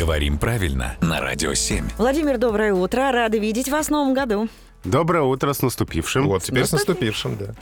Говорим правильно на Радио 7. Владимир, доброе утро. Рады видеть вас в новом году. Доброе утро с наступившим. Вот, теперь с наступившим, да.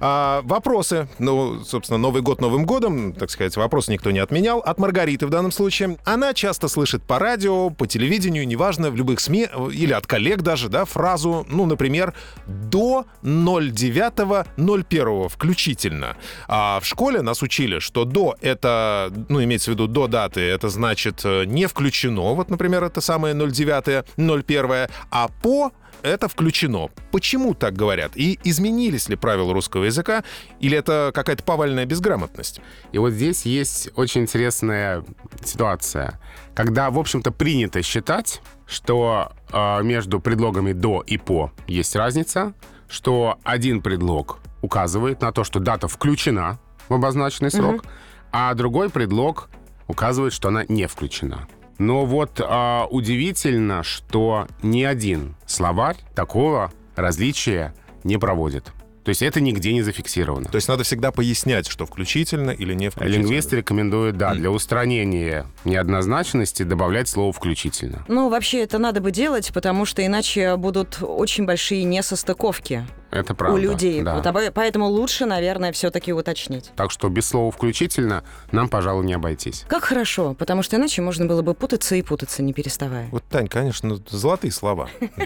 А, вопросы. Ну, собственно, Новый год Новым годом, так сказать, вопрос никто не отменял. От Маргариты в данном случае. Она часто слышит по радио, по телевидению, неважно, в любых СМИ, э, или от коллег даже, да, фразу, ну, например, до 09.01 включительно. А в школе нас учили, что до это, ну, имеется в виду до даты, это значит э, не включено, вот, например, это самое 09, 01, а по это включено. Почему так говорят? И изменились ли правила русского языка, или это какая-то повальная безграмотность? И вот здесь есть очень интересная ситуация, когда, в общем-то, принято считать, что э, между предлогами до и по есть разница, что один предлог указывает на то, что дата включена в обозначенный срок, угу. а другой предлог указывает, что она не включена. Но вот а, удивительно, что ни один словарь такого различия не проводит. То есть это нигде не зафиксировано. То есть надо всегда пояснять, что включительно или не включительно. Лингвисты рекомендуют, да, для устранения неоднозначности добавлять слово «включительно». Ну, вообще это надо бы делать, потому что иначе будут очень большие несостыковки. Это правда. У людей. Да. Вот, поэтому лучше, наверное, все-таки уточнить. Так что без слова «включительно» нам, пожалуй, не обойтись. Как хорошо, потому что иначе можно было бы путаться и путаться, не переставая. Вот, Тань, конечно, золотые слова.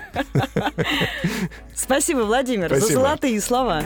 Спасибо, Владимир, за золотые слова.